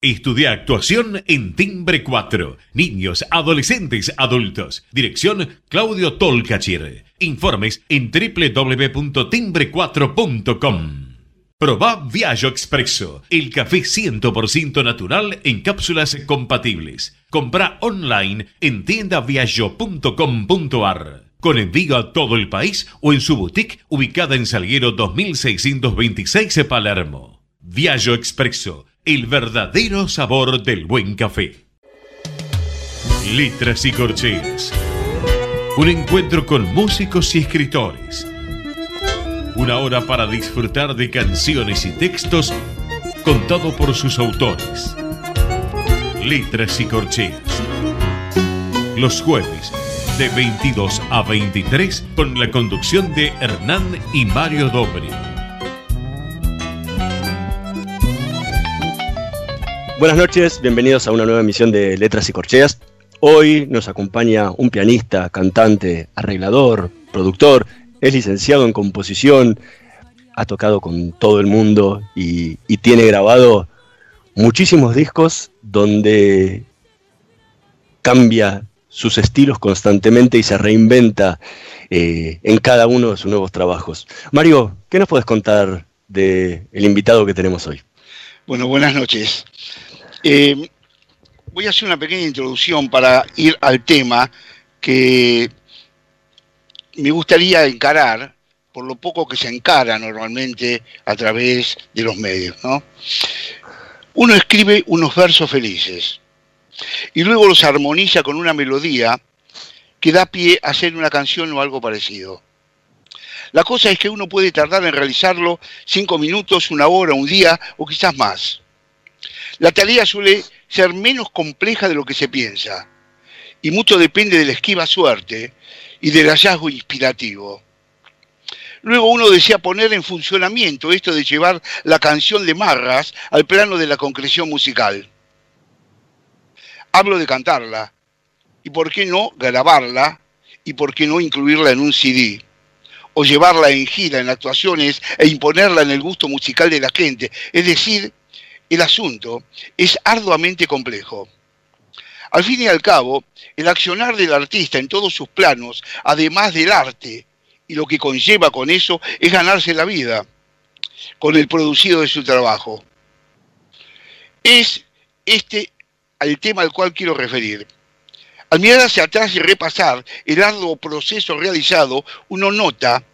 Estudia actuación en Timbre 4. Niños, adolescentes, adultos. Dirección Claudio Tolcachir. Informes en www.timbre4.com. Proba Viaggio Expresso, el café 100% natural en cápsulas compatibles. Compra online en tiendaviaggio.com.ar. Con envío a todo el país o en su boutique ubicada en Salguero 2626 Palermo. Viaggio Expresso el verdadero sabor del buen café. Letras y corcheas. Un encuentro con músicos y escritores. Una hora para disfrutar de canciones y textos contado por sus autores. Letras y corcheas. Los jueves de 22 a 23 con la conducción de Hernán y Mario Dobri. Buenas noches, bienvenidos a una nueva emisión de Letras y Corcheas. Hoy nos acompaña un pianista, cantante, arreglador, productor, es licenciado en composición, ha tocado con todo el mundo y, tiene grabado muchísimos discos donde cambia sus estilos constantemente y se reinventa eh, en cada uno de sus nuevos trabajos. Mario, ¿qué nos puedes contar del invitado que tenemos hoy? Bueno, buenas noches. Eh, voy a hacer una pequeña introducción para ir al tema que me gustaría encarar, por lo poco que se encara normalmente a través de los medios. Uno escribe unos versos felices y luego los armoniza con una melodía que da pie a hacer una canción o algo parecido. La cosa es que uno puede tardar en realizarlo cinco minutos, una hora, un día o quizás más. La tarea suele ser menos compleja de lo que se piensa, y mucho depende de la esquiva suerte y del hallazgo inspirativo. Luego uno desea poner en funcionamiento esto de llevar la canción de Marras al plano de la concreción musical. Hablo de cantarla, y por qué no grabarla, y por qué no incluirla en un CD, o llevarla en gira, en actuaciones, e imponerla en el gusto musical de la gente, es decir, el asunto es arduamente complejo. Al fin y al cabo, el accionar del artista en todos sus planos, además del arte, y lo que conlleva con eso, es ganarse la vida con el producido de su trabajo. Es este el tema al cual quiero referir. Al mirar hacia atrás y repasar el arduo proceso realizado, uno nota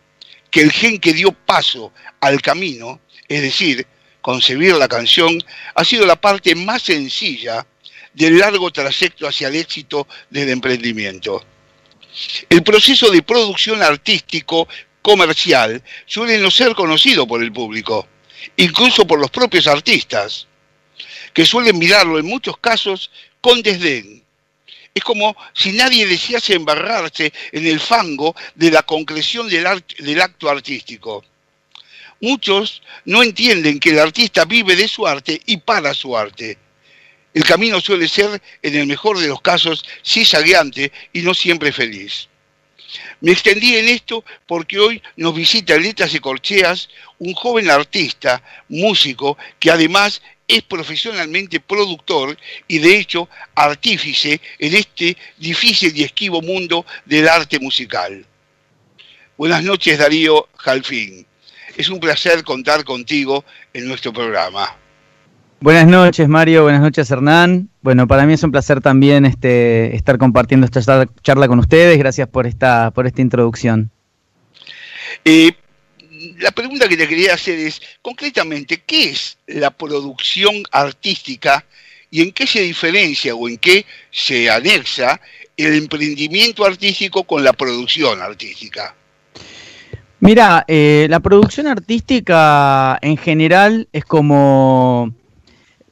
que el gen que dio paso al camino, es decir, concebir la canción ha sido la parte más sencilla del largo trayecto hacia el éxito del emprendimiento. El proceso de producción artístico comercial suele no ser conocido por el público, incluso por los propios artistas, que suelen mirarlo en muchos casos con desdén. Es como si nadie desease embarrarse en el fango de la concreción del, del acto artístico. Muchos no entienden que el artista vive de su arte y para su arte. El camino suele ser, en el mejor de los casos, cizagueante y no siempre feliz. Me extendí en esto porque hoy nos visita Letras y Corcheas un joven artista, músico, que además es profesionalmente productor y de hecho artífice en este difícil y esquivo mundo del arte musical. Buenas noches Darío Jalfín. Es un placer contar contigo en nuestro programa. Buenas noches, Mario. Buenas noches, Hernán. Bueno, para mí es un placer también este, estar compartiendo esta charla con ustedes. Gracias por esta, por esta introducción. Eh, la pregunta que te quería hacer es, concretamente, ¿qué es la producción artística y en qué se diferencia o en qué se anexa el emprendimiento artístico con la producción artística? Mira, eh, la producción artística en general es como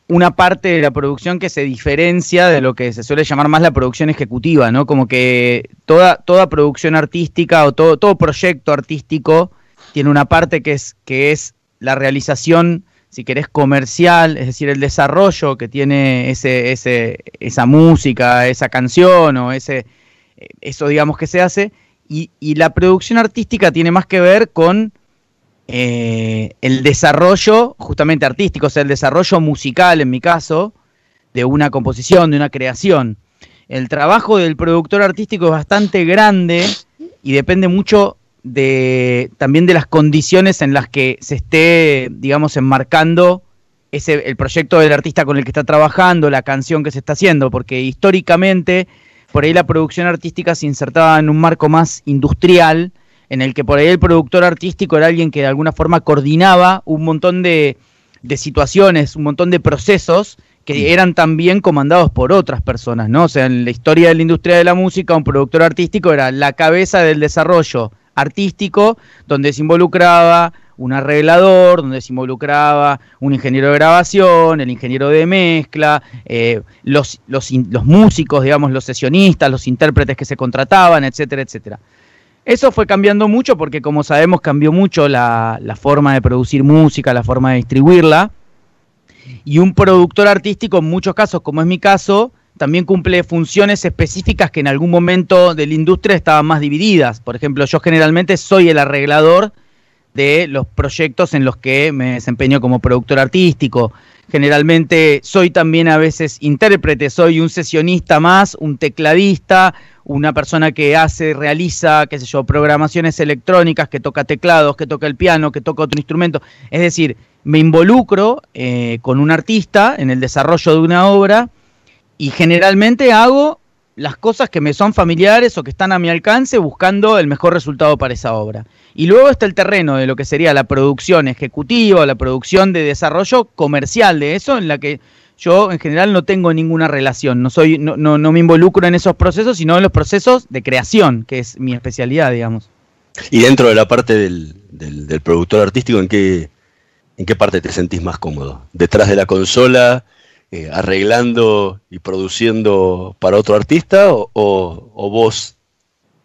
una parte de la producción que se diferencia de lo que se suele llamar más la producción ejecutiva, ¿no? Como que toda, toda producción artística o todo, todo proyecto artístico tiene una parte que es, que es la realización, si querés, comercial, es decir, el desarrollo que tiene ese, ese, esa música, esa canción o ese, eso digamos que se hace, y, la producción artística tiene más que ver con eh, el desarrollo, justamente artístico, o sea, el desarrollo musical en mi caso, de una composición, de una creación. El trabajo del productor artístico es bastante grande y depende mucho de también de las condiciones en las que se esté, digamos, enmarcando ese, el proyecto del artista con el que está trabajando, la canción que se está haciendo, porque históricamente por ahí la producción artística se insertaba en un marco más industrial, en el que por ahí el productor artístico era alguien que de alguna forma coordinaba un montón de, de situaciones, un montón de procesos que eran también comandados por otras personas, ¿no? O sea, en la historia de la industria de la música, un productor artístico era la cabeza del desarrollo artístico, donde se involucraba un arreglador, donde se involucraba un ingeniero de grabación, el ingeniero de mezcla, eh, los, los, los músicos, digamos, los sesionistas, los intérpretes que se contrataban, etcétera, etcétera. Eso fue cambiando mucho porque, como sabemos, cambió mucho la, la, forma de producir música, la forma de distribuirla. Y un productor artístico, en muchos casos, como es mi caso, también cumple funciones específicas que en algún momento de la industria estaban más divididas. Por ejemplo, yo generalmente soy el arreglador de los proyectos en los que me desempeño como productor artístico. Generalmente soy también a veces intérprete, soy un sesionista más, un tecladista, una persona que hace, realiza, qué sé yo, programaciones electrónicas, que toca teclados, que toca el piano, que toca otro instrumento. Es decir, me involucro eh, con un artista en el desarrollo de una obra y generalmente hago las cosas que me son familiares o que están a mi alcance buscando el mejor resultado para esa obra. Y luego está el terreno de lo que sería la producción ejecutiva, la producción de desarrollo comercial de eso, en la que yo en general no tengo ninguna relación, no, soy, no, no, me involucro en esos procesos, sino en los procesos de creación, que es mi especialidad, digamos. Y dentro de la parte del, del, del productor artístico, ¿en qué, ¿en qué parte te sentís más cómodo? ¿Detrás de la consola? Eh, arreglando y produciendo para otro artista o, o, o vos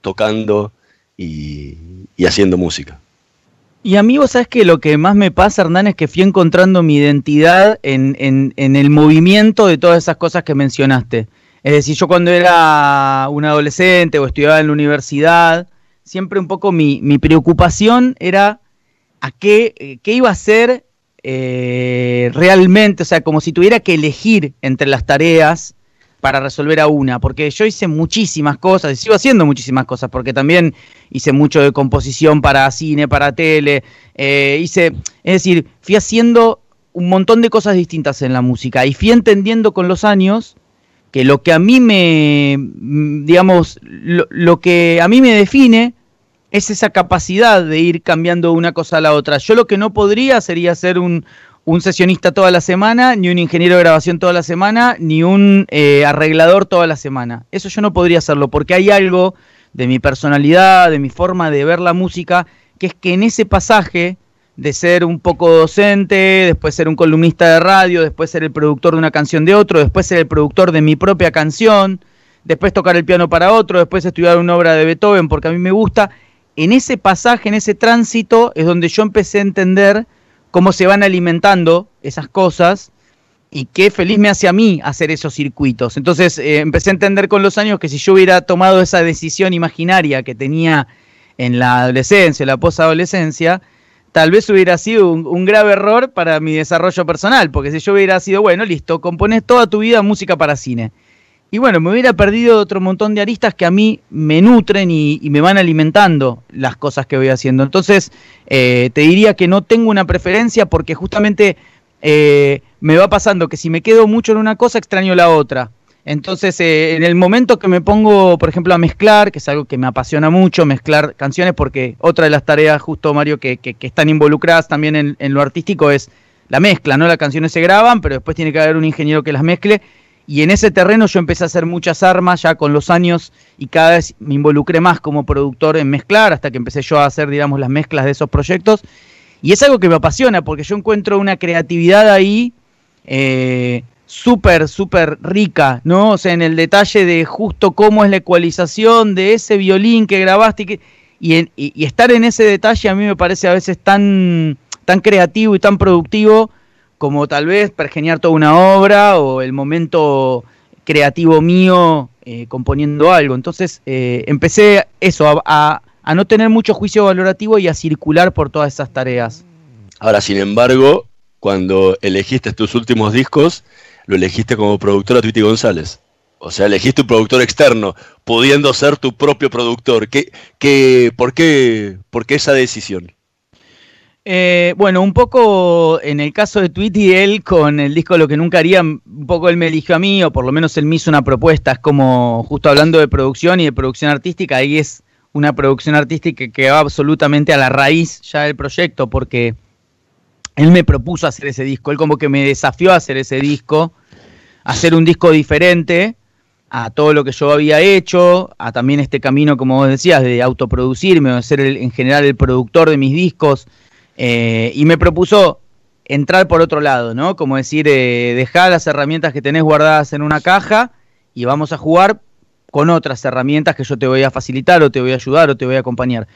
tocando y, y, haciendo música? Y a mí vos sabes que lo que más me pasa, Hernán, es que fui encontrando mi identidad en, en, en el movimiento de todas esas cosas que mencionaste. Es decir, yo cuando era un adolescente o estudiaba en la universidad, siempre un poco mi, mi preocupación era a qué, eh, qué iba a ser eh, realmente, o sea, como si tuviera que elegir entre las tareas para resolver a una, porque yo hice muchísimas cosas y sigo haciendo muchísimas cosas, porque también hice mucho de composición para cine, para tele, eh, hice, es decir, fui haciendo un montón de cosas distintas en la música y fui entendiendo con los años que lo que a mí me, digamos, lo, lo que a mí me define es esa capacidad de ir cambiando una cosa a la otra. Yo lo que no podría sería ser un, sesionista toda la semana, ni un ingeniero de grabación toda la semana, ni un eh, arreglador toda la semana. Eso yo no podría hacerlo, porque hay algo de mi personalidad, de mi forma de ver la música, que es que en ese pasaje de ser un poco docente, después ser un columnista de radio, después ser el productor de una canción de otro, después ser el productor de mi propia canción, después tocar el piano para otro, después estudiar una obra de Beethoven porque a mí me gusta, en ese pasaje, en ese tránsito, es donde yo empecé a entender cómo se van alimentando esas cosas y qué feliz me hace a mí hacer esos circuitos. Entonces eh, empecé a entender con los años que si yo hubiera tomado esa decisión imaginaria que tenía en la adolescencia, la posadolescencia, tal vez hubiera sido un, grave error para mi desarrollo personal, porque si yo hubiera sido, bueno, listo, compones toda tu vida música para cine y bueno, me hubiera perdido otro montón de aristas que a mí me nutren y, me van alimentando las cosas que voy haciendo. Entonces, eh, te diría que no tengo una preferencia porque justamente eh, me va pasando que si me quedo mucho en una cosa, extraño la otra. Entonces, eh, en el momento que me pongo, por ejemplo, a mezclar, que es algo que me apasiona mucho, mezclar canciones, porque otra de las tareas, justo Mario, que, que, que están involucradas también en, en lo artístico es la mezcla, ¿no? Las canciones se graban, pero después tiene que haber un ingeniero que las mezcle y en ese terreno yo empecé a hacer muchas armas ya con los años y cada vez me involucré más como productor en mezclar hasta que empecé yo a hacer, digamos, las mezclas de esos proyectos. Y es algo que me apasiona porque yo encuentro una creatividad ahí eh, súper, súper rica, ¿no? O sea, en el detalle de justo cómo es la ecualización de ese violín que grabaste y, que, y, en, y, y estar en ese detalle a mí me parece a veces tan, tan creativo y tan productivo como tal vez pergeniar toda una obra o el momento creativo mío eh, componiendo algo. Entonces eh, empecé eso, a, a, no tener mucho juicio valorativo y a circular por todas esas tareas. Ahora, sin embargo, cuando elegiste tus últimos discos, lo elegiste como productor a Twitty González. O sea, elegiste un productor externo, pudiendo ser tu propio productor. ¿Qué, qué, por, qué, ¿Por qué esa decisión? Eh, bueno, un poco en el caso de Tweety, él con el disco Lo que nunca haría, un poco él me eligió a mí, o por lo menos él me hizo una propuesta. Es como, justo hablando de producción y de producción artística, ahí es una producción artística que va absolutamente a la raíz ya del proyecto, porque él me propuso hacer ese disco, él como que me desafió a hacer ese disco, hacer un disco diferente a todo lo que yo había hecho, a también este camino, como vos decías, de autoproducirme, de ser en general el productor de mis discos eh, y me propuso entrar por otro lado, ¿no? Como decir, eh, dejar las herramientas que tenés guardadas en una caja y vamos a jugar con otras herramientas que yo te voy a facilitar o te voy a ayudar o te voy a acompañar.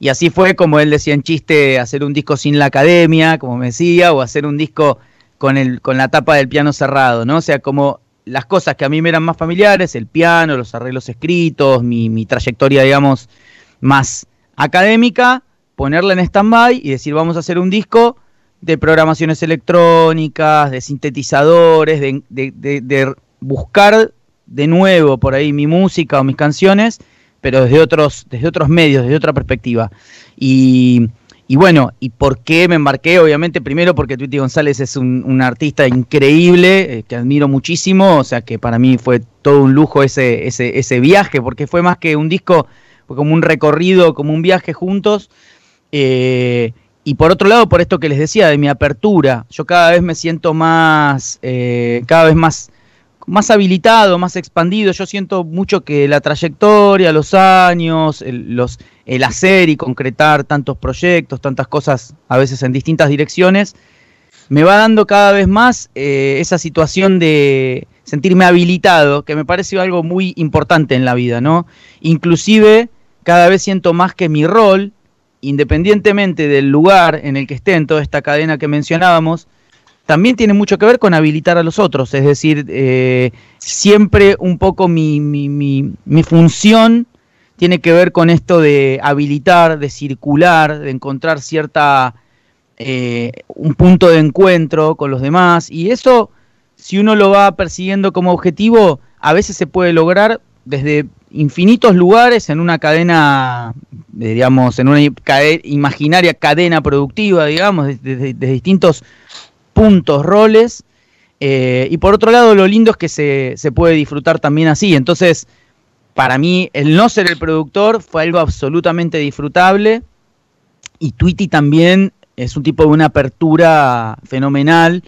Y así fue como él decía en chiste, hacer un disco sin la academia, como me decía, o hacer un disco con, el, con la tapa del piano cerrado, ¿no? O sea, como las cosas que a mí me eran más familiares, el piano, los arreglos escritos, mi, mi trayectoria, digamos, más académica, ponerla en stand-by y decir, vamos a hacer un disco de programaciones electrónicas, de sintetizadores, de, buscar de nuevo por ahí mi música o mis canciones, pero desde otros, desde otros medios, desde otra perspectiva. Y, bueno, ¿y por qué me embarqué? Obviamente, primero porque Twitty González es un, artista increíble, eh, que admiro muchísimo, o sea que para mí fue todo un lujo ese, ese, ese viaje, porque fue más que un disco, fue como un recorrido, como un viaje juntos. Eh, y por otro lado, por esto que les decía, de mi apertura, yo cada vez me siento más, eh, cada vez más, más habilitado, más expandido. Yo siento mucho que la trayectoria, los años, el, hacer y concretar tantos proyectos, tantas cosas, a veces en distintas direcciones, me va dando cada vez más eh, esa situación de sentirme habilitado, que me parece algo muy importante en la vida, ¿no? Inclusive cada vez siento más que mi rol independientemente del lugar en el que esté en toda esta cadena que mencionábamos, también tiene mucho que ver con habilitar a los otros. Es decir, eh, siempre un poco mi, función tiene que ver con esto de habilitar, de circular, de encontrar cierta eh, un punto de encuentro con los demás. Y eso, si uno lo va persiguiendo como objetivo, a veces se puede lograr desde infinitos lugares en una cadena, digamos, en una imaginaria cadena productiva, digamos, de, distintos puntos, roles. Eh, y por otro lado, lo lindo es que se, se, puede disfrutar también así. Entonces, para mí, el no ser el productor fue algo absolutamente disfrutable. Y Tweety también es un tipo de una apertura fenomenal.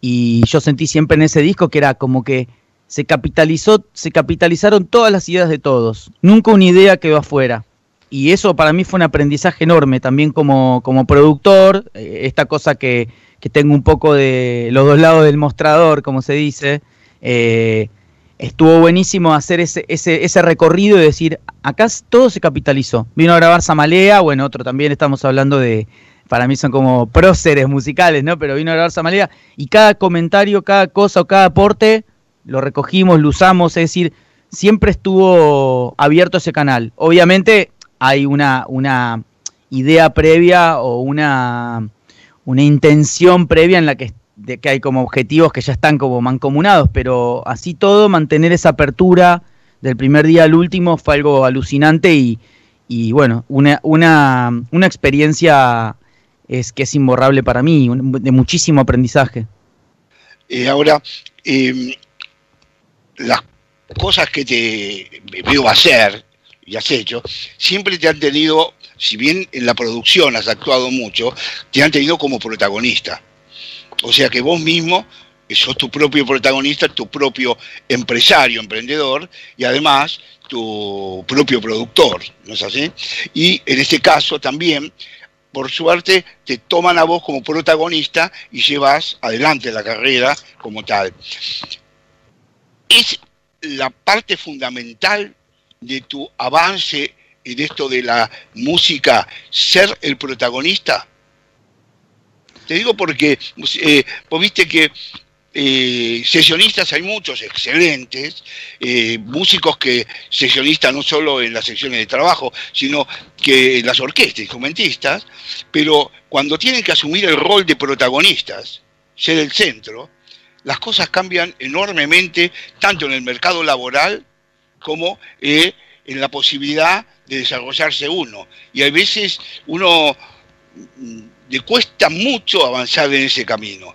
Y yo sentí siempre en ese disco que era como que se capitalizó, se capitalizaron todas las ideas de todos. Nunca una idea quedó afuera. Y eso para mí fue un aprendizaje enorme, también como, como productor, eh, esta cosa que, que, tengo un poco de los dos lados del mostrador, como se dice. Eh, estuvo buenísimo hacer ese, ese, ese recorrido y decir, acá todo se capitalizó. Vino a grabar Samalea, bueno, otro también estamos hablando de, para mí son como próceres musicales, ¿no? Pero vino a grabar Samalea y cada comentario, cada cosa o cada aporte lo recogimos, lo usamos, es decir, siempre estuvo abierto ese canal. Obviamente hay una, una idea previa o una, una intención previa en la que, de que hay como objetivos que ya están como mancomunados, pero así todo, mantener esa apertura del primer día al último fue algo alucinante y, y bueno, una, una, una experiencia es que es imborrable para mí, de muchísimo aprendizaje. Eh, ahora, eh, las cosas que te veo hacer y has hecho, siempre te han tenido, si bien en la producción has actuado mucho, te han tenido como protagonista. O sea que vos mismo sos tu propio protagonista, tu propio empresario, emprendedor y además tu propio productor, ¿no es así? Y en este caso también, por suerte, te toman a vos como protagonista y llevas adelante la carrera como tal es la parte fundamental de tu avance en esto de la música ser el protagonista? Te digo porque eh, vos viste que eh, sesionistas hay muchos excelentes, eh, músicos que sesionistas no solo en las secciones de trabajo, sino que en las orquestas, instrumentistas, pero cuando tienen que asumir el rol de protagonistas, ser el centro, las cosas cambian enormemente, tanto en el mercado laboral como eh, en la posibilidad de desarrollarse uno. Y a veces uno mm, le cuesta mucho avanzar en ese camino.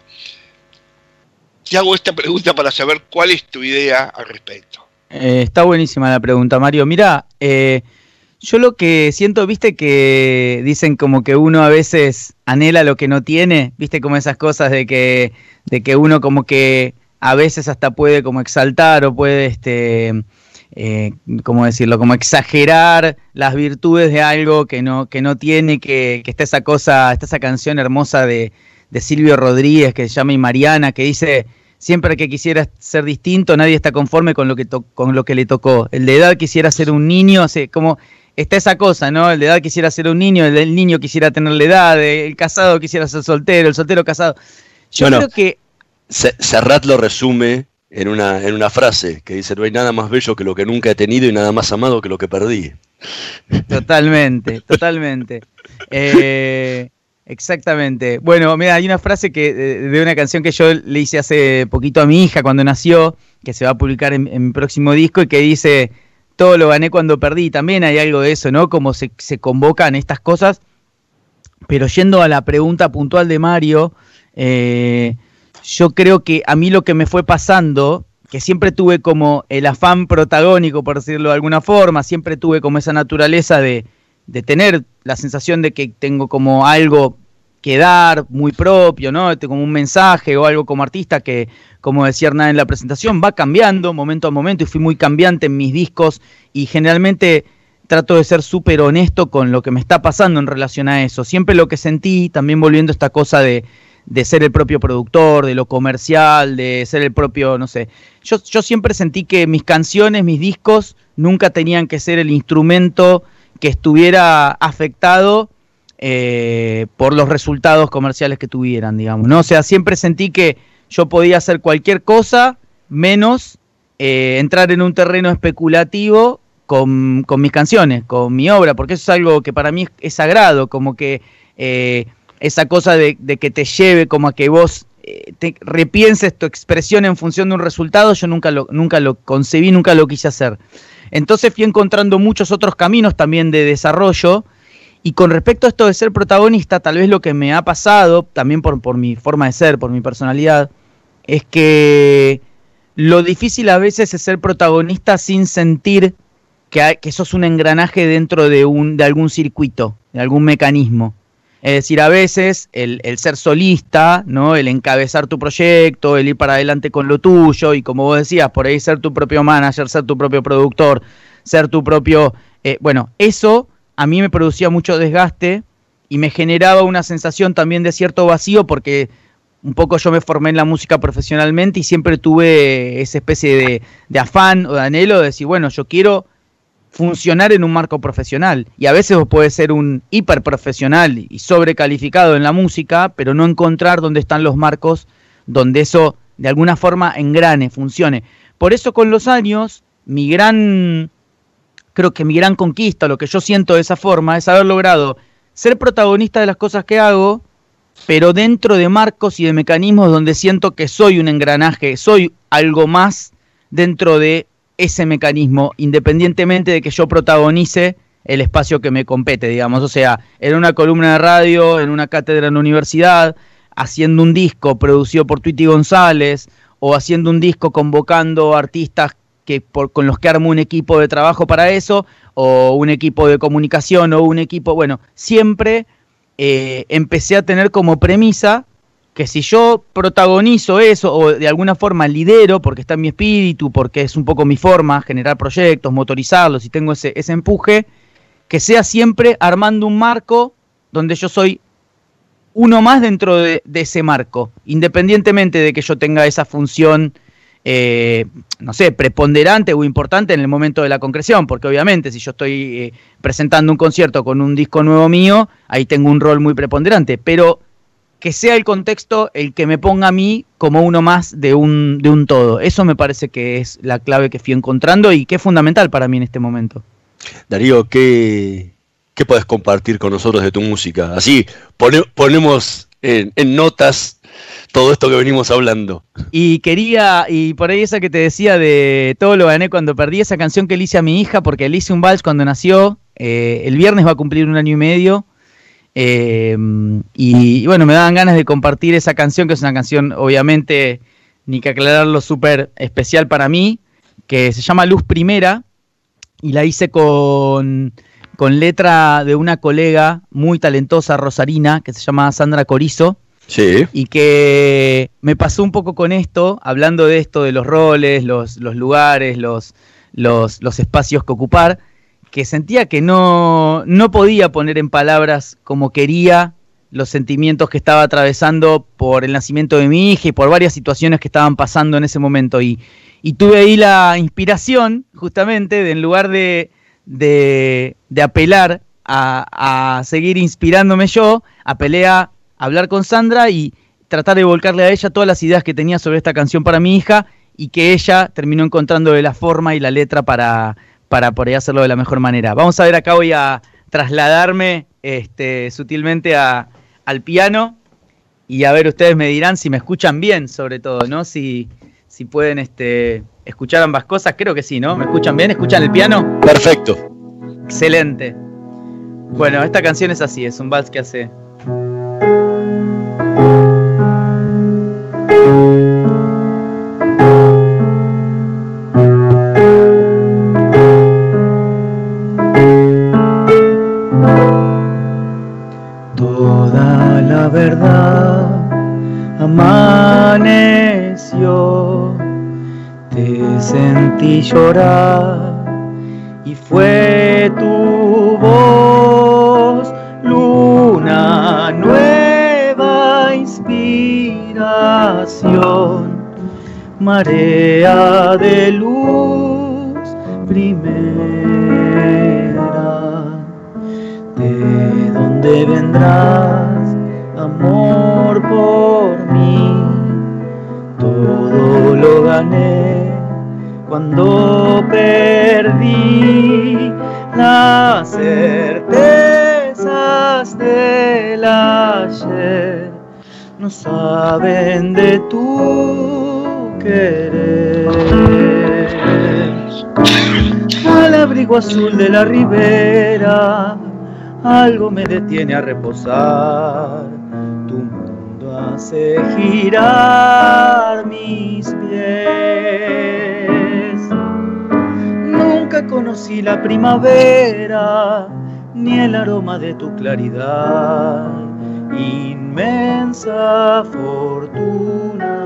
Te hago esta pregunta para saber cuál es tu idea al respecto. Eh, está buenísima la pregunta, Mario. Mira, eh, yo lo que siento, viste que dicen como que uno a veces anhela lo que no tiene, viste como esas cosas de que, de que uno como que a veces hasta puede como exaltar o puede, este, eh, ¿cómo decirlo? Como exagerar las virtudes de algo que no, que no tiene, que, que está esa cosa, está esa canción hermosa de, de Silvio Rodríguez que se llama Y Mariana, que dice siempre que quisiera ser distinto, nadie está conforme con lo que, con lo que le tocó. El de edad quisiera ser un niño, como está esa cosa, ¿no? El de edad quisiera ser un niño, el del niño quisiera tener la edad, el casado quisiera ser soltero, el soltero casado. Yo creo que... Serrat lo resume en una, en una frase que dice, no hay nada más bello que lo que nunca he tenido y nada más amado que lo que perdí. Totalmente, totalmente. Eh, exactamente. Bueno, mira, hay una frase que de, una canción que yo le hice hace poquito a mi hija cuando nació, que se va a publicar en, en mi próximo disco y que dice, todo lo gané cuando perdí. También hay algo de eso, ¿no? Como se, convocan estas cosas. Pero yendo a la pregunta puntual de Mario, eh, yo creo que a mí lo que me fue pasando, que siempre tuve como el afán protagónico, por decirlo de alguna forma, siempre tuve como esa naturaleza de, de tener la sensación de que tengo como algo que dar muy propio, ¿no? Como un mensaje o algo como artista que, como decía Hernán en la presentación, va cambiando momento a momento y fui muy cambiante en mis discos y generalmente trato de ser súper honesto con lo que me está pasando en relación a eso. Siempre lo que sentí, también volviendo a esta cosa de, de ser el propio productor, de lo comercial, de ser el propio, no sé. Yo, yo siempre sentí que mis canciones, mis discos, nunca tenían que ser el instrumento que estuviera afectado eh, por los resultados comerciales que tuvieran, digamos, ¿no? O sea, siempre sentí que yo podía hacer cualquier cosa menos eh, entrar en un terreno especulativo con, mis canciones, con mi obra, porque eso es algo que para mí es, sagrado, como que eh, esa cosa de, que te lleve como a que vos te repienses tu expresión en función de un resultado, yo nunca lo, nunca lo concebí, nunca lo quise hacer. Entonces fui encontrando muchos otros caminos también de desarrollo y con respecto a esto de ser protagonista, tal vez lo que me ha pasado, también por, por mi forma de ser, por mi personalidad, es que lo difícil a veces es ser protagonista sin sentir que, que sos un engranaje dentro de, un, de algún circuito, de algún mecanismo. Es decir, a veces el, el, ser solista, ¿no? El encabezar tu proyecto, el ir para adelante con lo tuyo, y como vos decías, por ahí ser tu propio manager, ser tu propio productor, ser tu propio. Eh, bueno, eso a mí me producía mucho desgaste y me generaba una sensación también de cierto vacío porque un poco yo me formé en la música profesionalmente y siempre tuve esa especie de, afán o de anhelo de decir, bueno, yo quiero funcionar en un marco profesional. Y a veces vos ser un hiperprofesional y sobrecalificado en la música, pero no encontrar dónde están los marcos donde eso de alguna forma engrane, funcione. Por eso con los años, mi gran creo que mi gran conquista, lo que yo siento de esa forma, es haber logrado ser protagonista de las cosas que hago, pero dentro de marcos y de mecanismos donde siento que soy un engranaje, soy algo más dentro de ese mecanismo, independientemente de que yo protagonice el espacio que me compete, digamos. O sea, en una columna de radio, en una cátedra en la universidad, haciendo un disco producido por Twitty González, o haciendo un disco convocando artistas con los que armo un equipo de trabajo para eso, o un equipo de comunicación, o un equipo, bueno, siempre eh, empecé a tener como premisa que si yo protagonizo eso o de alguna forma lidero, porque está en mi espíritu, porque es un poco mi forma, generar proyectos, motorizarlos y tengo ese, ese empuje, que sea siempre armando un marco donde yo soy uno más dentro de, de, ese marco, independientemente de que yo tenga esa función eh, no sé, preponderante o importante en el momento de la concreción, porque obviamente si yo estoy eh, presentando un concierto con un disco nuevo mío, ahí tengo un rol muy preponderante, pero que sea el contexto el que me ponga a mí como uno más de un, de un todo. Eso me parece que es la clave que fui encontrando y que es fundamental para mí en este momento. Darío, ¿qué, qué puedes compartir con nosotros de tu música? Así ponemos en, en notas todo esto que venimos hablando. Y quería, y por ahí esa que te decía de todo lo gané cuando perdí, esa canción que le hice a mi hija, porque le hice un vals cuando nació, eh, el viernes va a cumplir un año y medio. Eh, y, bueno, me daban ganas de compartir esa canción, que es una canción, obviamente, ni que aclararlo, súper especial para mí, que se llama Luz Primera, y la hice con, con letra de una colega muy talentosa, rosarina, que se llama Sandra Corizo. Sí. Y que me pasó un poco con esto, hablando de esto, de los roles, los, los lugares, los, los, los espacios que ocupar, que sentía que no, no podía poner en palabras como quería los sentimientos que estaba atravesando por el nacimiento de mi hija y por varias situaciones que estaban pasando en ese momento. Y, y tuve ahí la inspiración, justamente, de, en lugar de, de, de apelar a, a, seguir inspirándome yo, apelé a hablar con Sandra y tratar de volcarle a ella todas las ideas que tenía sobre esta canción para mi hija y que ella terminó encontrando la forma y la letra para, para poder hacerlo de la mejor manera. Vamos a ver, acá voy a trasladarme este, sutilmente a, al piano y a ver, ustedes me dirán si me escuchan bien, sobre todo, ¿no? Si, si pueden este, escuchar ambas cosas, creo que sí, ¿no? ¿Me escuchan bien? ¿Escuchan el piano? Perfecto. Excelente. Bueno, esta canción es así, es un vals que hace sentí llorar y fue tu voz, luna nueva inspiración, marea de luz primera, de dónde vendrás, amor por mí, todo lo gané cuando perdí las certezas del ayer, no saben de tu querer. Al abrigo azul de la ribera, algo me detiene a reposar. Tu mundo hace girar mis pies conocí la primavera, ni el aroma de tu claridad, inmensa fortuna.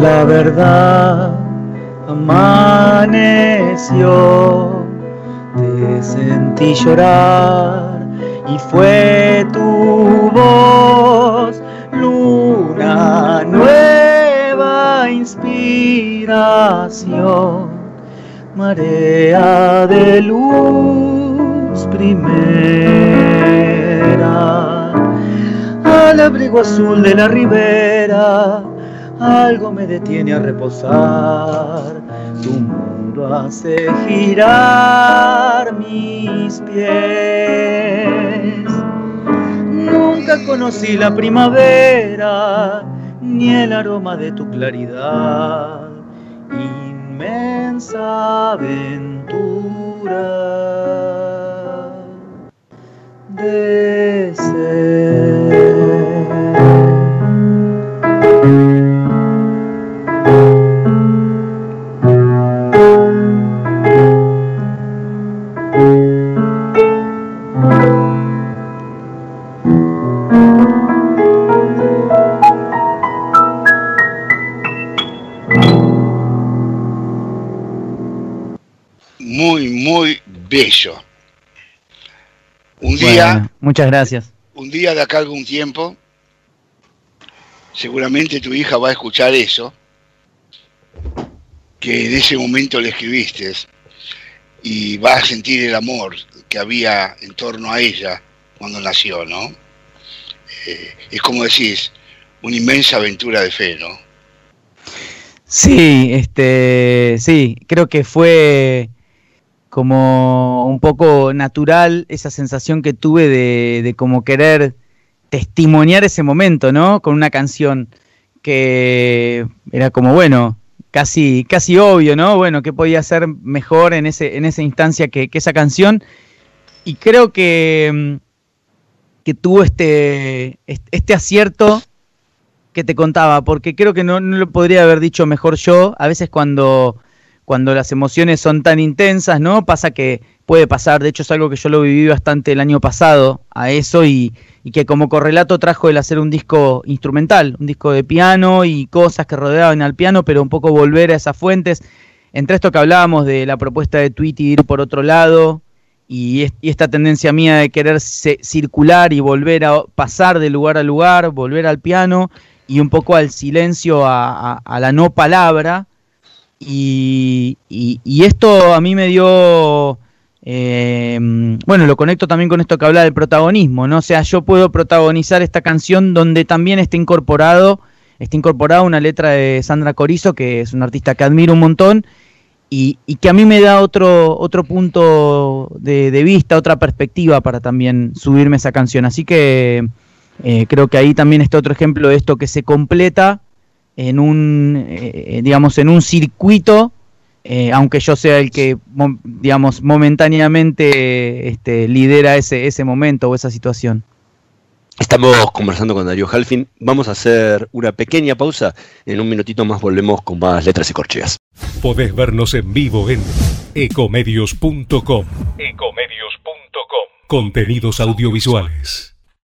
La verdad amaneció, te sentí llorar y fue tu voz, luna nueva inspiración, marea de luz primera, al abrigo azul de la ribera algo me detiene a reposar, tu mundo hace girar mis pies. Nunca conocí la primavera, ni el aroma de tu claridad, inmensa aventura de ser. Bello. Un día. muchas gracias. Un día de acá algún tiempo, seguramente tu hija va a escuchar eso, que en ese momento le escribiste, y va a sentir el amor que había en torno a ella cuando nació, ¿no? eh, es como decís, una inmensa aventura de fe, ¿no? Sí, este, sí, creo que fue como un poco natural esa sensación que tuve de, como querer testimoniar ese momento, ¿no? Con una canción que era como, bueno, casi, casi obvio, ¿no? Bueno, ¿qué podía ser mejor en, ese, en esa instancia que, que esa canción? Y creo que, mm, que tuvo este, este acierto que te contaba, porque creo que no, no, lo podría haber dicho mejor yo. A veces cuando, cuando las emociones son tan intensas, ¿no? Pasa que puede pasar, de hecho es algo que yo lo viví bastante el año pasado a eso y, que como correlato trajo el hacer un disco instrumental, un disco de piano y cosas que rodeaban al piano, pero un poco volver a esas fuentes. Entre esto que hablábamos de la propuesta de Tweety ir por otro lado y, esta tendencia mía de querer circular y volver a pasar de lugar a lugar, volver al piano y un poco al silencio, a, a la no palabra. Y, y, esto a mí me dio, eh, bueno, lo conecto también con esto que habla del protagonismo, ¿no? O sea, yo puedo protagonizar esta canción donde también está incorporado, está incorporada una letra de Sandra Corizo, que es una artista que admiro un montón, y, que a mí me da otro, otro punto de, vista, otra perspectiva para también subirme esa canción. Así que eh, creo que ahí también está otro ejemplo de esto que se completa en un, eh, digamos, en un circuito, eh, aunque yo sea el que, digamos, momentáneamente este, lidera ese, ese momento o esa situación. Estamos conversando con Darío Halfin. Vamos a hacer una pequeña pausa. En un minutito más volvemos con más letras y corcheas. Podés vernos en vivo en ecomedios.com. Ecomedios.com. Contenidos audiovisuales.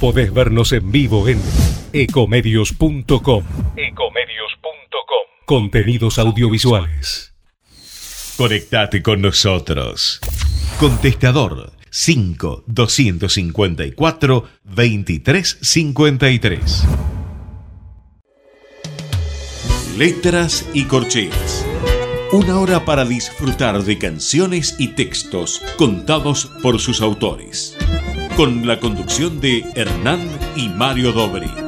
Podés vernos en vivo en ecomedios.com. Ecomedios.com. Contenidos audiovisuales. Conectate con nosotros. Contestador 5 254 2353. Letras y corcheas. Una hora para disfrutar de canciones y textos contados por sus autores con la conducción de Hernán y Mario Dobri.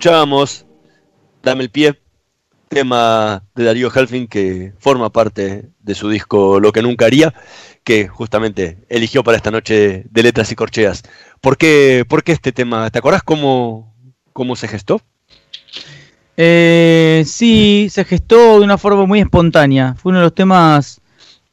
Escuchábamos Dame el pie, tema de Darío Halfin que forma parte de su disco Lo que nunca haría, que justamente eligió para esta noche de letras y corcheas. ¿Por qué, por qué este tema? ¿Te acordás cómo, cómo se gestó? Eh, sí, se gestó de una forma muy espontánea. Fue uno de los temas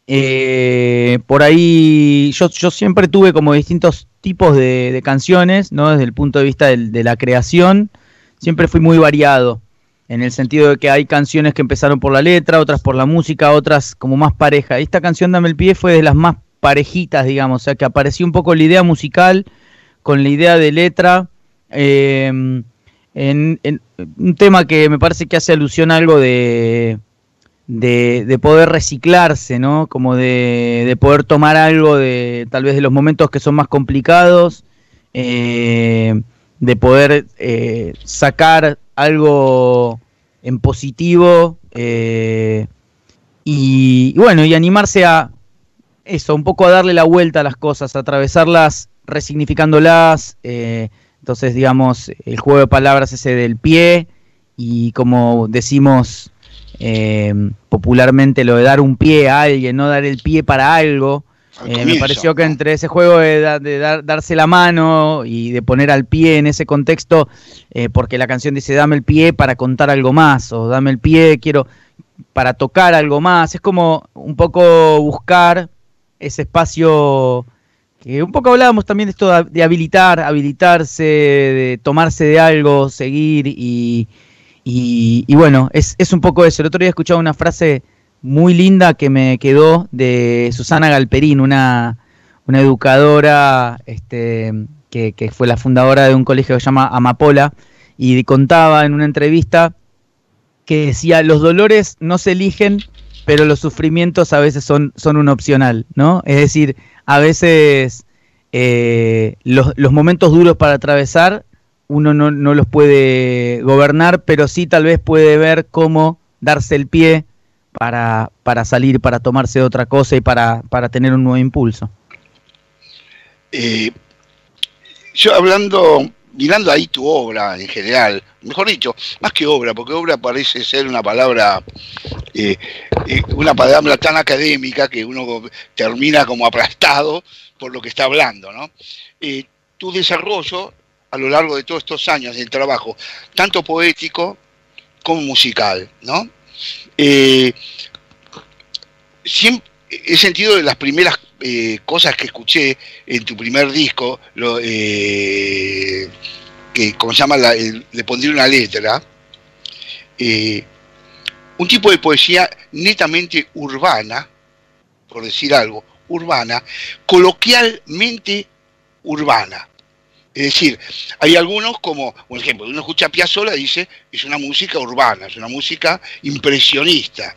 eh, por ahí. Yo, yo, siempre tuve como distintos tipos de, canciones, ¿no? Desde el punto de vista de la creación. Siempre fui muy variado en el sentido de que hay canciones que empezaron por la letra, otras por la música, otras como más pareja. Esta canción Dame el pie fue de las más parejitas, digamos, o sea que apareció un poco la idea musical con la idea de letra. Eh, en, un tema que me parece que hace alusión a algo de, de, poder reciclarse, ¿no? Como de, de, poder tomar algo de tal vez de los momentos que son más complicados, eh, de poder eh, sacar algo en positivo eh, y, bueno, y animarse a eso, un poco a darle la vuelta a las cosas, a atravesarlas resignificándolas. Eh, entonces, digamos, el juego de palabras ese del pie y como decimos popularmente lo de dar un pie a alguien, no dar el pie para algo. Eh, me pareció que entre ese juego de, dar, darse la mano y de poner al pie en ese contexto, eh, porque la canción dice dame el pie para contar algo más, o dame el pie, quiero para tocar algo más, es como un poco buscar ese espacio que un poco hablábamos también de esto de habilitar, habilitarse, de tomarse de algo, seguir y, y, bueno, es, es un poco eso. El otro día escuchaba una frase muy linda que me quedó de Susana Galperín, una, una educadora este, que, fue la fundadora de un colegio que se llama Amapola, y contaba en una entrevista que decía, los dolores no se eligen, pero los sufrimientos a veces son, son un opcional, ¿no? Es decir, a veces eh, los, los, momentos duros para atravesar uno no, no los puede gobernar, pero sí tal vez puede ver cómo darse el pie para, para salir, para tomarse otra cosa y para, para tener un nuevo impulso? Eh, yo hablando, mirando ahí tu obra en general, mejor dicho, más que obra, porque obra parece ser una palabra, eh, eh, una palabra tan académica que uno termina como aplastado por lo que está hablando, ¿no? tu desarrollo a lo largo de todos estos años del trabajo, tanto poético como musical, ¿no? Eh, he sentido de las primeras eh, cosas que escuché en tu primer disco, eh, que como se llama, le pondré una letra, un tipo de poesía netamente urbana, por decir algo, urbana, coloquialmente urbana. Es decir, hay algunos como, por ejemplo, uno escucha Piazzolla y dice, es una música urbana, es una música impresionista.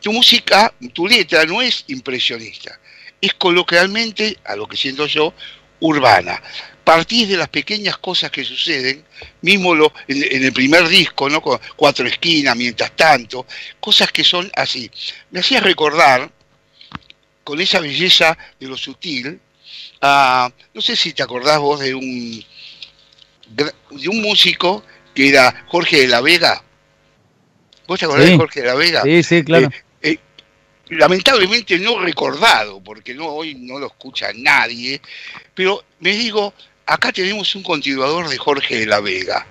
Tu música, tu letra no es impresionista, es coloquialmente, a lo que siento yo, urbana. Partís de las pequeñas cosas que suceden, mismo en, el primer disco, ¿no? Con cuatro esquinas, mientras tanto, cosas que son así. Me hacía recordar, con esa belleza de lo sutil, no sé si te acordás vos de un, de un músico que era Jorge de la Vega. ¿Vos te acordás de Jorge de la Vega? Sí, sí, claro. Eh, eh, lamentablemente no recordado, porque no, hoy no lo escucha nadie, pero me digo, acá tenemos un continuador de Jorge de la Vega.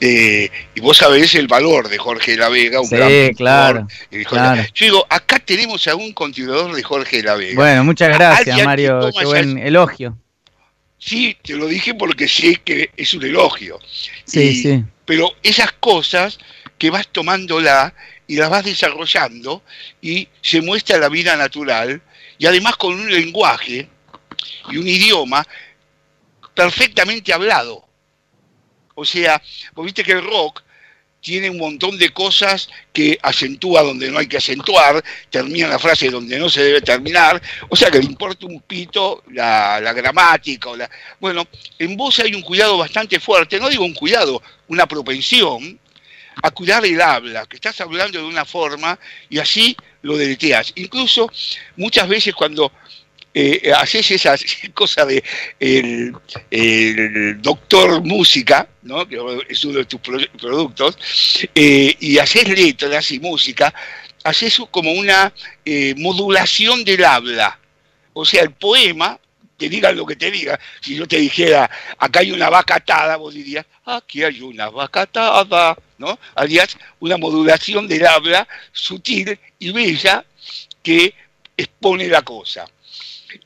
Eh, y vos sabés el valor de Jorge de la Vega, un sí, gran claro, claro. Yo digo, acá tenemos a un continuador de Jorge de la Vega. Bueno, muchas gracias, Mario. Qué buen elogio. Sí, te lo dije porque sé que es un elogio. Sí, sí. Pero esas cosas que vas tomándola y las vas desarrollando y se muestra la vida natural y además con un lenguaje y un idioma perfectamente hablado. O sea, vos viste que el rock tiene un montón de cosas que acentúa donde no hay que acentuar, termina la frase donde no se debe terminar, o sea que le importa un pito la, gramática. O la... Bueno, en voz hay un cuidado bastante fuerte, no digo un cuidado, una propensión a cuidar el habla, que estás hablando de una forma y así lo deleteas. Incluso muchas veces cuando eh, haces esa cosa de el, doctor música, ¿no? que es uno de tus productos, eh, y haces letras y música, haces como una eh, modulación del habla. O sea, el poema, te diga lo que te diga. Si yo te dijera, acá hay una vaca atada, vos dirías, aquí hay una vaca atada, ¿no? Harías una modulación del habla sutil y bella que expone la cosa.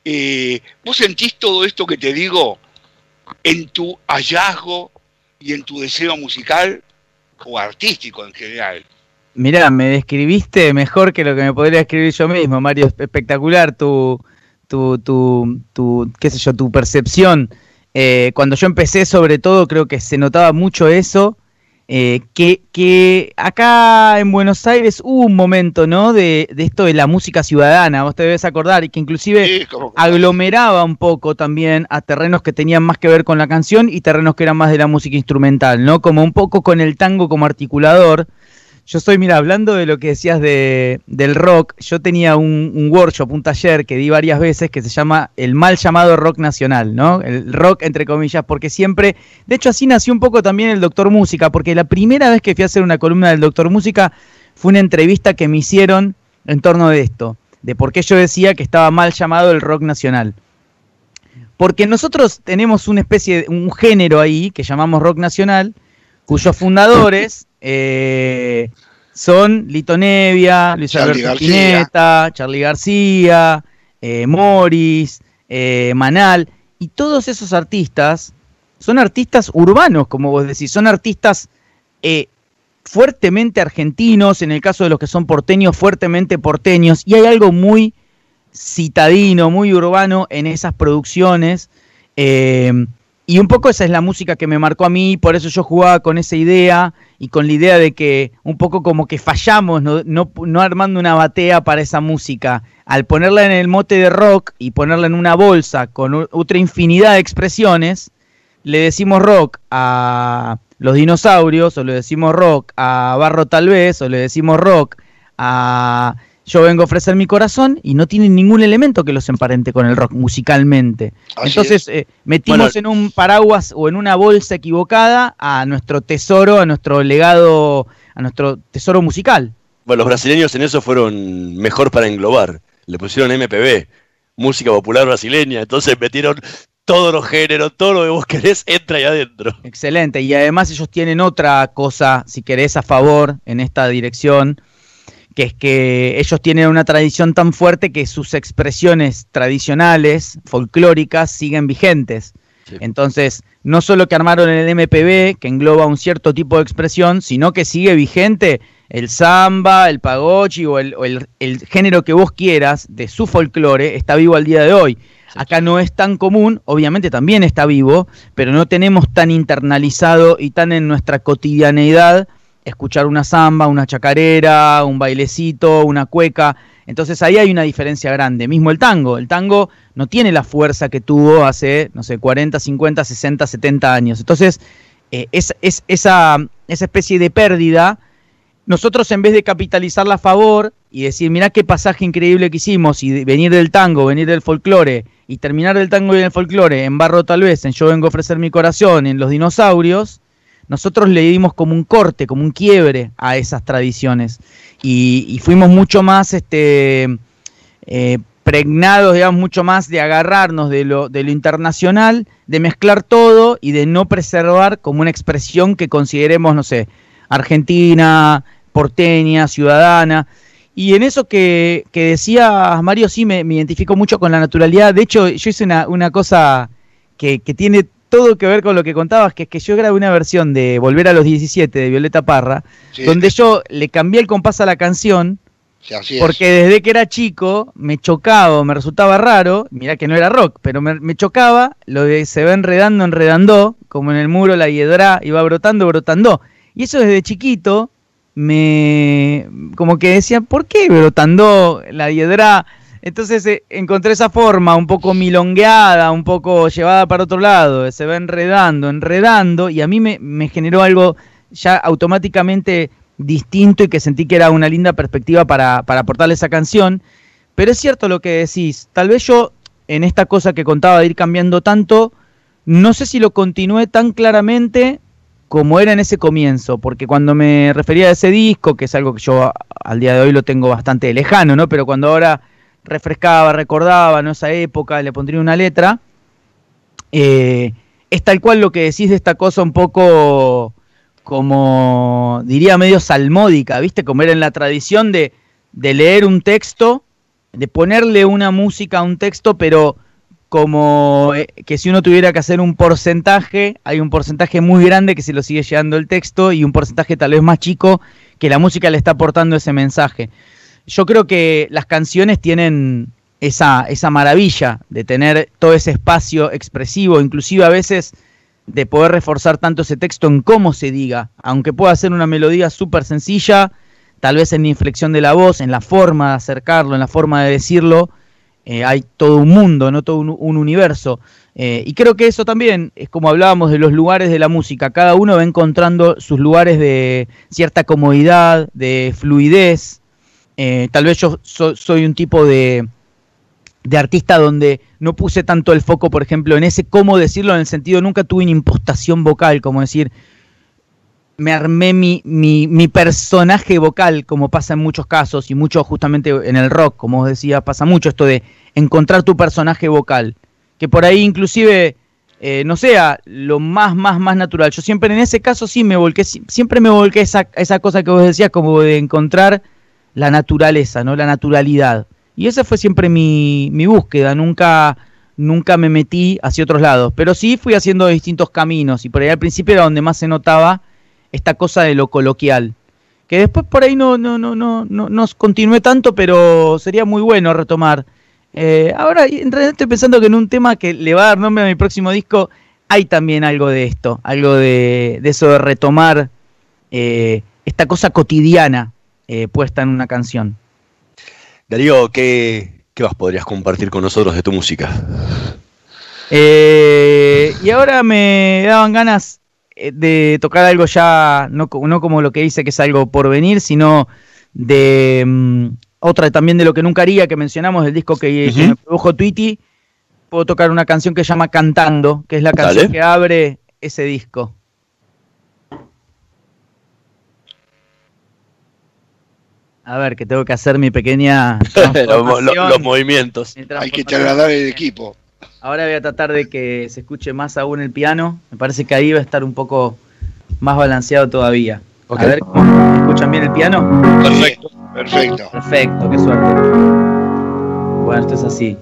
Eh, ¿Vos sentís todo esto que te digo en tu hallazgo y en tu deseo musical o artístico en general? Mirá, me describiste mejor que lo que me podría escribir yo mismo, Mario. Espectacular tu, tu, tu, qué sé yo, tu percepción. Eh, cuando yo empecé, sobre todo, creo que se notaba mucho eso. Eh, que, que, acá en Buenos Aires hubo un momento, ¿no? De, de, esto de la música ciudadana, vos te debes acordar, y que inclusive aglomeraba un poco también a terrenos que tenían más que ver con la canción y terrenos que eran más de la música instrumental, ¿no? Como un poco con el tango como articulador. Yo estoy, mira, hablando de lo que decías de, del rock, yo tenía un, workshop, un taller que di varias veces que se llama el mal llamado rock nacional, ¿no? El rock entre comillas, porque siempre, de hecho así nació un poco también el Doctor Música, porque la primera vez que fui a hacer una columna del Doctor Música fue una entrevista que me hicieron en torno de esto, de por qué yo decía que estaba mal llamado el rock nacional. Porque nosotros tenemos una especie, de, un género ahí que llamamos rock nacional, cuyos fundadores eh, son Lito Nevia, Luis Alberto Spinetta, Charlie García, eh, Morris, eh, Manal, y todos esos artistas son artistas urbanos, como vos decís, son artistas fuertemente argentinos, en el caso de los que son porteños, fuertemente porteños, y hay algo muy citadino, muy urbano en esas producciones. Y un poco esa es la música que me marcó a mí, por eso yo jugaba con esa idea y con la idea de que un poco como que fallamos, no, no, armando una batea para esa música. Al ponerla en el mote de rock y ponerla en una bolsa con otra infinidad de expresiones, le decimos rock a los dinosaurios, o le decimos rock a Barro tal vez, o le decimos rock a yo vengo a ofrecer mi corazón y no tienen ningún elemento que los emparente con el rock musicalmente. Entonces eh, metimos en un paraguas o en una bolsa equivocada a nuestro tesoro, a nuestro legado, a nuestro tesoro musical. Bueno, los brasileños en eso fueron mejor para englobar. Le pusieron MPB, música popular brasileña, entonces metieron todos los géneros, todo lo que vos querés entra ahí adentro. Excelente, y además ellos tienen otra cosa, si querés, a favor en esta dirección que es que ellos tienen una tradición tan fuerte que sus expresiones tradicionales, folclóricas, siguen vigentes. Entonces, no solo que armaron el MPB, que engloba un cierto tipo de expresión, sino que sigue vigente el samba, el pagochi o, el, género que vos quieras de su folclore, está vivo al día de hoy. Acá no es tan común, obviamente también está vivo, pero no tenemos tan internalizado y tan en nuestra cotidianeidad escuchar una samba, una chacarera, un bailecito, una cueca. Entonces ahí hay una diferencia grande. Mismo el tango. El tango no tiene la fuerza que tuvo hace, no sé, 40, 50, 60, 70 años. Entonces, eh, es, esa, esa especie de pérdida, nosotros en vez de capitalizarla a favor y decir, mirá qué pasaje increíble que hicimos y venir del tango, venir del folclore y terminar del tango y del folclore en barro tal vez, en yo vengo a ofrecer mi corazón, en los dinosaurios, nosotros le dimos como un corte, como un quiebre a esas tradiciones y, fuimos mucho más este, eh, pregnados, digamos, mucho más de agarrarnos de lo, de lo internacional, de mezclar todo y de no preservar como una expresión que consideremos, no sé, argentina, porteña, ciudadana. Y en eso que, que decía Mario, sí me, identifico mucho con la naturalidad. De hecho, yo hice una, cosa que, tiene todo que ver con lo que contabas, que es que yo grabé una versión de Volver a los 17 de Violeta Parra, donde yo le cambié el compás a la canción, porque desde que era chico me chocaba, me resultaba raro, mira que no era rock, pero me, chocaba lo de se va enredando, enredando, como en el muro la hiedra iba brotando, brotando. Y eso desde chiquito me como que decía, ¿por qué brotando la hiedra? Entonces eh, encontré esa forma un poco milongueada, un poco llevada para otro lado, se va enredando, enredando, y a mí me, generó algo ya automáticamente distinto y que sentí que era una linda perspectiva para, para aportarle esa canción. Pero es cierto lo que decís, tal vez yo en esta cosa que contaba de ir cambiando tanto, no sé si lo continué tan claramente como era en ese comienzo, porque cuando me refería a ese disco, que es algo que yo al día de hoy lo tengo bastante lejano, ¿no? Pero cuando ahora refrescaba, recordaba, ¿no? Esa época, le pondría una letra, eh, es tal cual lo que decís de esta cosa un poco como, diría, medio salmódica, ¿viste? Como era en la tradición de, de leer un texto, de ponerle una música a un texto, pero como eh, que si uno tuviera que hacer un porcentaje, hay un porcentaje muy grande que se lo sigue llevando el texto y un porcentaje tal vez más chico que la música le está aportando ese mensaje. Yo creo que las canciones tienen esa, esa maravilla de tener todo ese espacio expresivo, inclusive a veces de poder reforzar tanto ese texto en cómo se diga, aunque pueda ser una melodía súper sencilla, tal vez en la inflexión de la voz, en la forma de acercarlo, en la forma de decirlo, eh, hay todo un mundo, no todo un, universo. Eh, y creo que eso también es como hablábamos de los lugares de la música. Cada uno va encontrando sus lugares de cierta comodidad, de fluidez. Eh, tal vez yo soy un tipo de, de artista donde no puse tanto el foco, por ejemplo, en ese cómo decirlo, en el sentido nunca tuve una impostación vocal, como decir, me armé mi, mi, personaje vocal, como pasa en muchos casos, y mucho justamente en el rock, como os decía, pasa mucho esto de encontrar tu personaje vocal, que por ahí inclusive eh, no sea lo más, más, más natural. Yo siempre en ese caso sí me volqué, siempre me volqué esa, esa cosa que vos decías, como de encontrar la naturaleza, ¿no? La naturalidad. Y esa fue siempre mi, mi búsqueda, nunca nunca me metí hacia otros lados, pero sí fui haciendo distintos caminos y por ahí al principio era donde más se notaba esta cosa de lo coloquial. Que después por ahí no, no, no, no, no nos continué tanto, pero sería muy bueno retomar. Eh, ahora, en realidad estoy pensando que en un tema que le va a dar nombre a mi próximo disco, hay también algo de esto, algo de, eso de retomar eh, esta cosa cotidiana eh, puesta en una canción. Darío, ¿qué, ¿qué más podrías compartir con nosotros de tu música? y ahora me daban ganas eh, de tocar algo ya, no, no, como lo que dice que es algo por venir, sino de mm, otra también de lo que nunca haría, que mencionamos, el disco que, me produjo Tweety. Puedo tocar una canción que se llama Cantando, que es la canción que abre ese disco. A ver, que tengo que hacer mi pequeña. los, movimientos. Hay que trasladar el equipo. Ahora voy a tratar de que se escuche más aún el piano. Me parece que ahí va a estar un poco más balanceado todavía. A ver, ¿escuchan bien el piano? Perfecto, perfecto. Perfecto, qué suerte. Bueno, esto es así.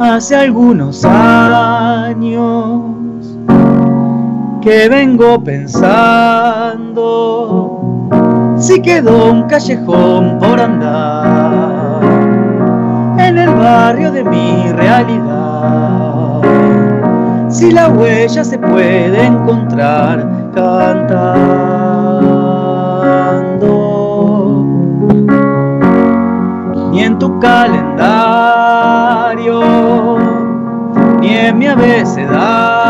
Hace algunos años que vengo pensando si quedó un callejón por andar en el barrio de mi realidad. Si la huella se puede encontrar cantando, ni en tu calendario, ni en mi abecedario,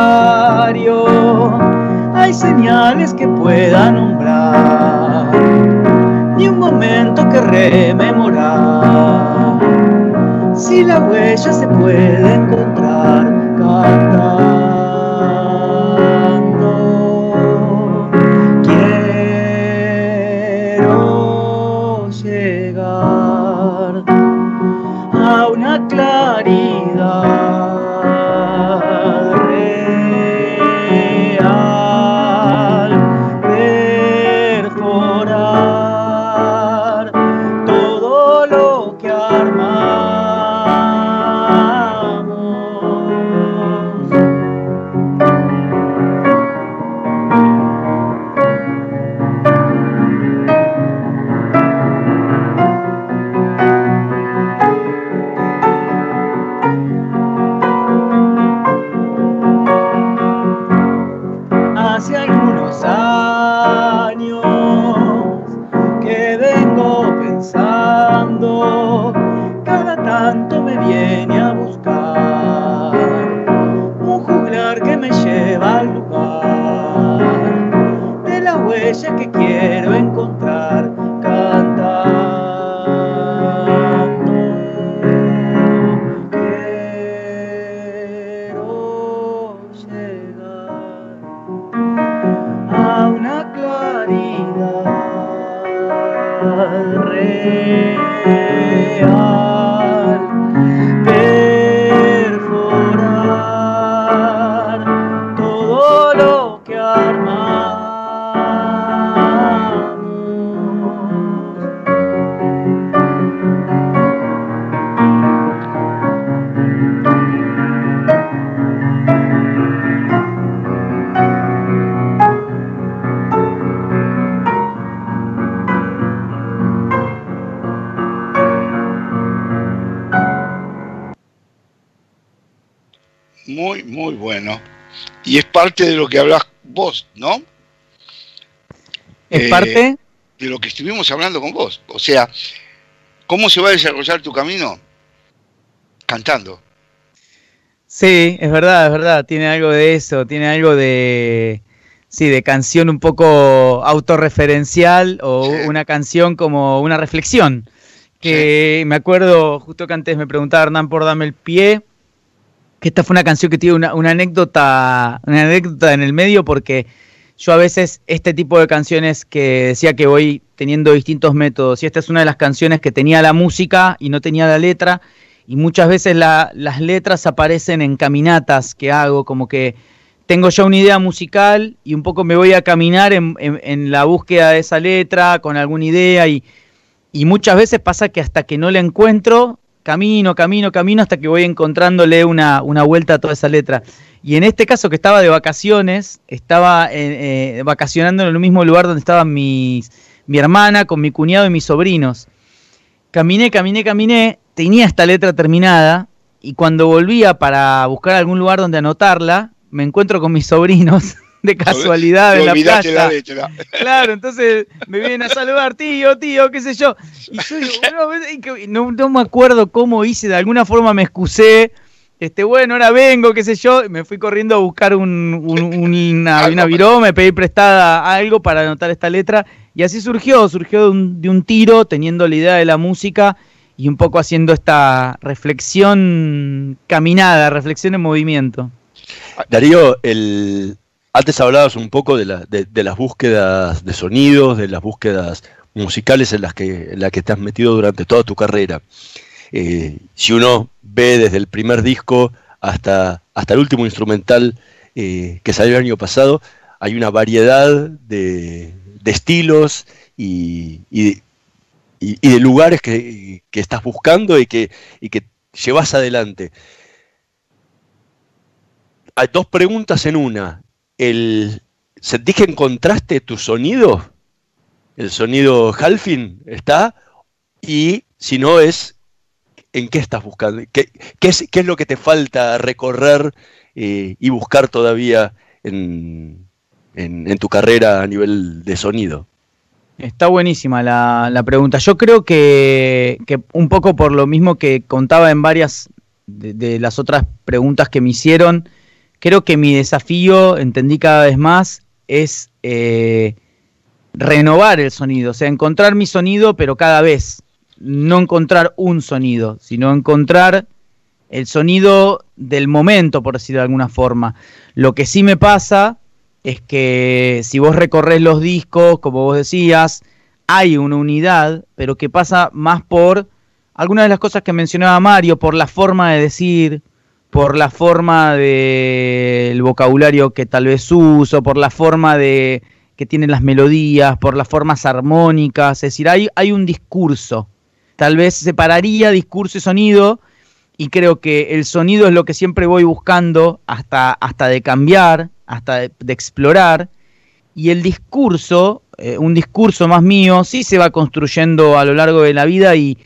hay señales que pueda nombrar, ni un momento que rememorar si la huella se puede encontrar cantando. Parte de lo que hablas vos, ¿no? Es eh, parte de lo que estuvimos hablando con vos. O sea, ¿cómo se va a desarrollar tu camino? Cantando. Sí, es verdad, es verdad. Tiene algo de eso, tiene algo de, sí, de canción un poco autorreferencial o una canción como una reflexión. Que me acuerdo, justo que antes me preguntaba Hernán por Dame el Pie, esta fue una canción que tiene una, anécdota, una anécdota en el medio porque yo a veces este tipo de canciones que decía que voy teniendo distintos métodos, y esta es una de las canciones que tenía la música y no tenía la letra, y muchas veces las letras aparecen en caminatas que hago, como que tengo ya una idea musical y un poco me voy a caminar en, la búsqueda de esa letra con alguna idea y, y muchas veces pasa que hasta que no la encuentro camino, camino, camino, hasta que voy encontrándole una, una vuelta a toda esa letra. Y en este caso que estaba de vacaciones, estaba eh, eh, vacacionando en el mismo lugar donde estaban mis, mi hermana, con mi cuñado y mis sobrinos. Caminé, caminé, caminé, tenía esta letra terminada y cuando volvía para buscar algún lugar donde anotarla, me encuentro con mis sobrinos de casualidad en la playa. Claro, entonces me vienen a saludar, tío, tío, qué sé yo. Y yo digo, no, no, me acuerdo cómo hice, de alguna forma me excusé. Este, bueno, ahora vengo, qué sé yo, me fui corriendo a buscar un, una, una viró, me pedí prestada algo para anotar esta letra, y así surgió, surgió de un, de un tiro, teniendo la idea de la música y un poco haciendo esta reflexión caminada, reflexión en movimiento. Darío, el, antes hablabas un poco de, las búsquedas de sonidos, de las búsquedas musicales en las que, en que te has metido durante toda tu carrera. Eh, si uno ve desde el primer disco hasta, el último instrumental eh, que salió el año pasado, hay una variedad de, estilos y, de lugares que, estás buscando y que llevas adelante. Hay dos preguntas en una el, ¿sentís que encontraste tu sonido? El sonido Halfin está y si no es, ¿en qué estás buscando? ¿Qué, es, qué es, lo que te falta recorrer eh, y buscar todavía en, en, tu carrera a nivel de sonido? Está buenísima la, la pregunta. Yo creo que, que, un poco por lo mismo que contaba en varias de las otras preguntas que me hicieron, creo que mi desafío, entendí cada vez más, es eh, renovar el sonido, o sea, encontrar mi sonido, pero cada vez, no encontrar un sonido, sino encontrar el sonido del momento, por decirlo de alguna forma. Lo que sí me pasa es que si vos recorres los discos, como vos decías, hay una unidad, pero que pasa más por algunas de las cosas que mencionaba Mario, por la forma de decir, por la forma del vocabulario que tal vez uso, por la forma de que tienen las melodías, por las formas armónicas, es decir, hay, un discurso. Tal vez separaría discurso y sonido, y creo que el sonido es lo que siempre voy buscando hasta, hasta de cambiar, hasta de, explorar, y el discurso, eh, un discurso más mío, sí se va construyendo a lo largo de la vida y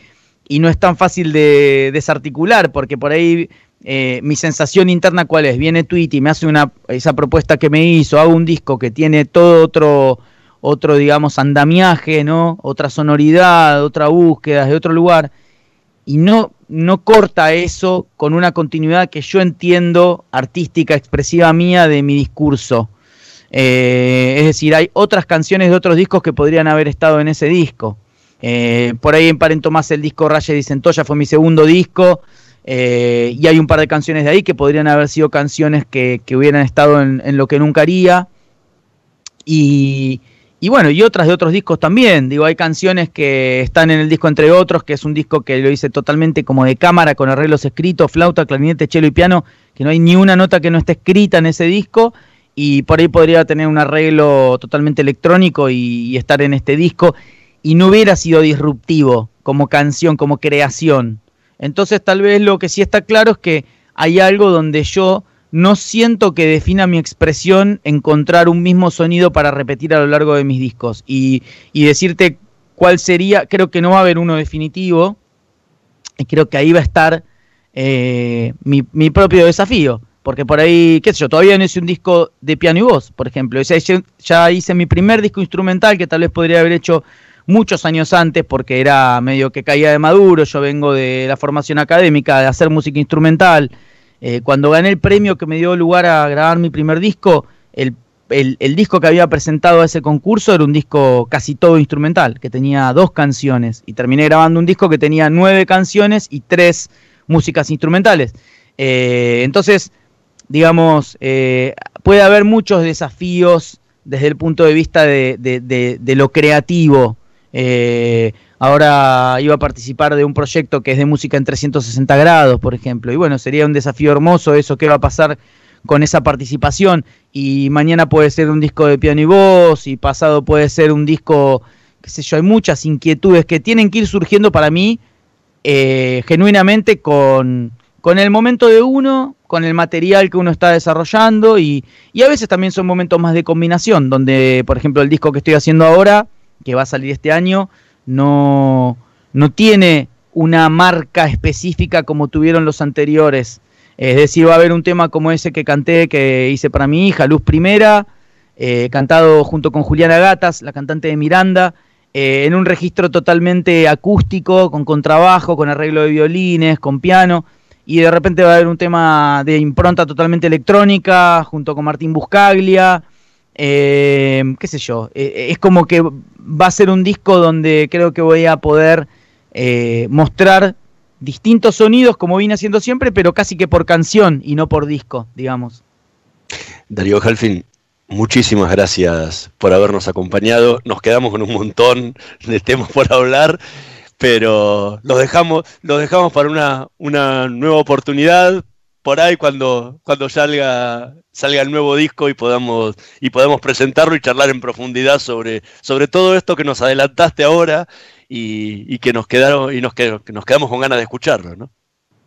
no es tan fácil de desarticular, porque por ahí eh, mi sensación interna cuál es, viene Tweety y me hace una, esa propuesta que me hizo, hago un disco que tiene todo otro, otro digamos, andamiaje, ¿no? Otra sonoridad, otra búsqueda de otro lugar, y no, no corta eso con una continuidad que yo entiendo artística, expresiva mía de mi discurso. Eh, es decir, hay otras canciones de otros discos que podrían haber estado en ese disco. Eh, por ahí emparento más el disco Raya y Centolla, fue mi segundo disco. Eh, y hay un par de canciones de ahí que podrían haber sido canciones que, hubieran estado en, lo que nunca haría. Y, y bueno, y otras de otros discos también. Digo, hay canciones que están en el disco entre otros, que es un disco que lo hice totalmente como de cámara, con arreglos escritos, flauta, clarinete, cello y piano, que no hay ni una nota que no esté escrita en ese disco. Y por ahí podría tener un arreglo totalmente electrónico y, estar en este disco. Y no hubiera sido disruptivo como canción, como creación. Entonces tal vez lo que sí está claro es que hay algo donde yo no siento que defina mi expresión encontrar un mismo sonido para repetir a lo largo de mis discos. Y, decirte cuál sería, creo que no va a haber uno definitivo. Y creo que ahí va a estar eh, mi, propio desafío. Porque por ahí, qué sé yo, todavía no hice un disco de piano y voz, por ejemplo. ya hice mi primer disco instrumental que tal vez podría haber hecho muchos años antes porque era medio que caía de maduro. Yo vengo de la formación académica, de hacer música instrumental. Eh, cuando gané el premio que me dio lugar a grabar mi primer disco, el, disco que había presentado a ese concurso era un disco casi todo instrumental, que tenía dos canciones. Y terminé grabando un disco que tenía nueve canciones y tres músicas instrumentales. Eh, entonces, digamos, eh, puede haber muchos desafíos desde el punto de vista de, lo creativo. Ahora iba a participar de un proyecto que es de música en 360 grados, por ejemplo. Y bueno, sería un desafío hermoso eso, qué va a pasar con esa participación. Y mañana puede ser un disco de piano y voz, y pasado puede ser un disco, qué sé yo, hay muchas inquietudes que tienen que ir surgiendo para mí eh, genuinamente con, con el momento de uno, con el material que uno está desarrollando y, y, a veces también son momentos más de combinación, donde por ejemplo el disco que estoy haciendo ahora, que va a salir este año, no, no tiene una marca específica como tuvieron los anteriores. Es decir, va a haber un tema como ese que canté, que hice para mi hija, Luz Primera, eh, cantado junto con Juliana Gatas, la cantante de Miranda, eh, en un registro totalmente acústico, con contrabajo, con arreglo de violines, con piano, y de repente va a haber un tema de impronta totalmente electrónica, junto con Martín Buscaglia, eh, qué sé yo, es como que va a ser un disco donde creo que voy a poder eh, mostrar distintos sonidos como vine haciendo siempre, pero casi que por canción y no por disco, digamos. Darío Halfin, muchísimas gracias por habernos acompañado. Nos quedamos con un montón de temas por hablar, pero los dejamos, los dejamos para una, una nueva oportunidad por ahí cuando, cuando salga, salga el nuevo disco y podamos, y podamos presentarlo y charlar en profundidad sobre, sobre todo esto que nos adelantaste ahora y, que nos quedaron y nos quedamos con ganas de escucharlo, ¿no?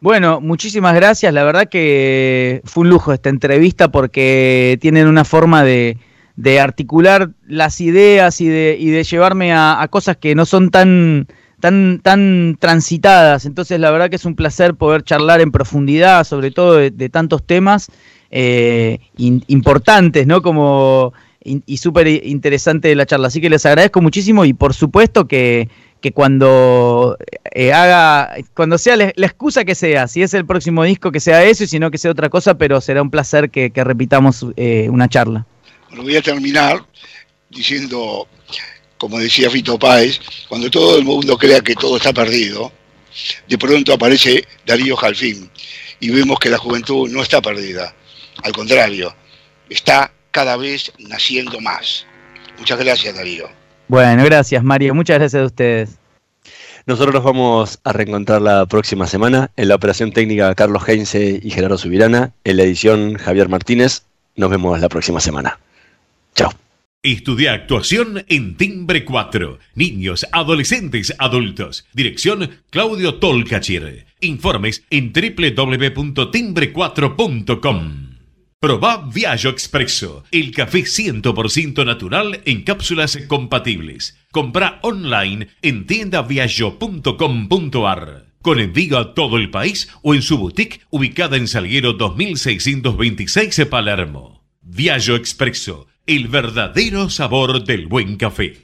Bueno, muchísimas gracias. La verdad que fue un lujo esta entrevista porque tienen una forma de, de articular las ideas y de, y de llevarme a cosas que no son tan tan, tan transitadas. Entonces, la verdad que es un placer poder charlar en profundidad, sobre todo de, tantos temas eh, importantes, ¿no? Como y súper interesante la charla. Así que les agradezco muchísimo y por supuesto que, que cuando eh, haga, cuando sea la, excusa que sea, si es el próximo disco que sea eso y si no que sea otra cosa, pero será un placer que, repitamos eh, una charla. Bueno, voy a terminar diciendo como decía Fito Páez, cuando todo el mundo crea que todo está perdido, de pronto aparece Darío Jalfín y vemos que la juventud no está perdida, al contrario, está cada vez naciendo más. Muchas gracias, Darío. Bueno, gracias, Mario. Muchas gracias a ustedes. Nosotros nos vamos a reencontrar la próxima semana en la operación técnica Carlos Heinze y Gerardo Subirana, en la edición Javier Martínez. Nos vemos la próxima semana. Chao. Estudia actuación en Timbre 4. Niños, adolescentes, adultos. Dirección Claudio Tolcachir. Informes en www.timbre4.com. Proba Viaggio Expresso, el café 100% natural en cápsulas compatibles. Compra online en tiendaviaggio.com.ar. Con envío a todo el país o en su boutique ubicada en Salguero 2626 Palermo. Viaggio Expresso el verdadero sabor del buen café.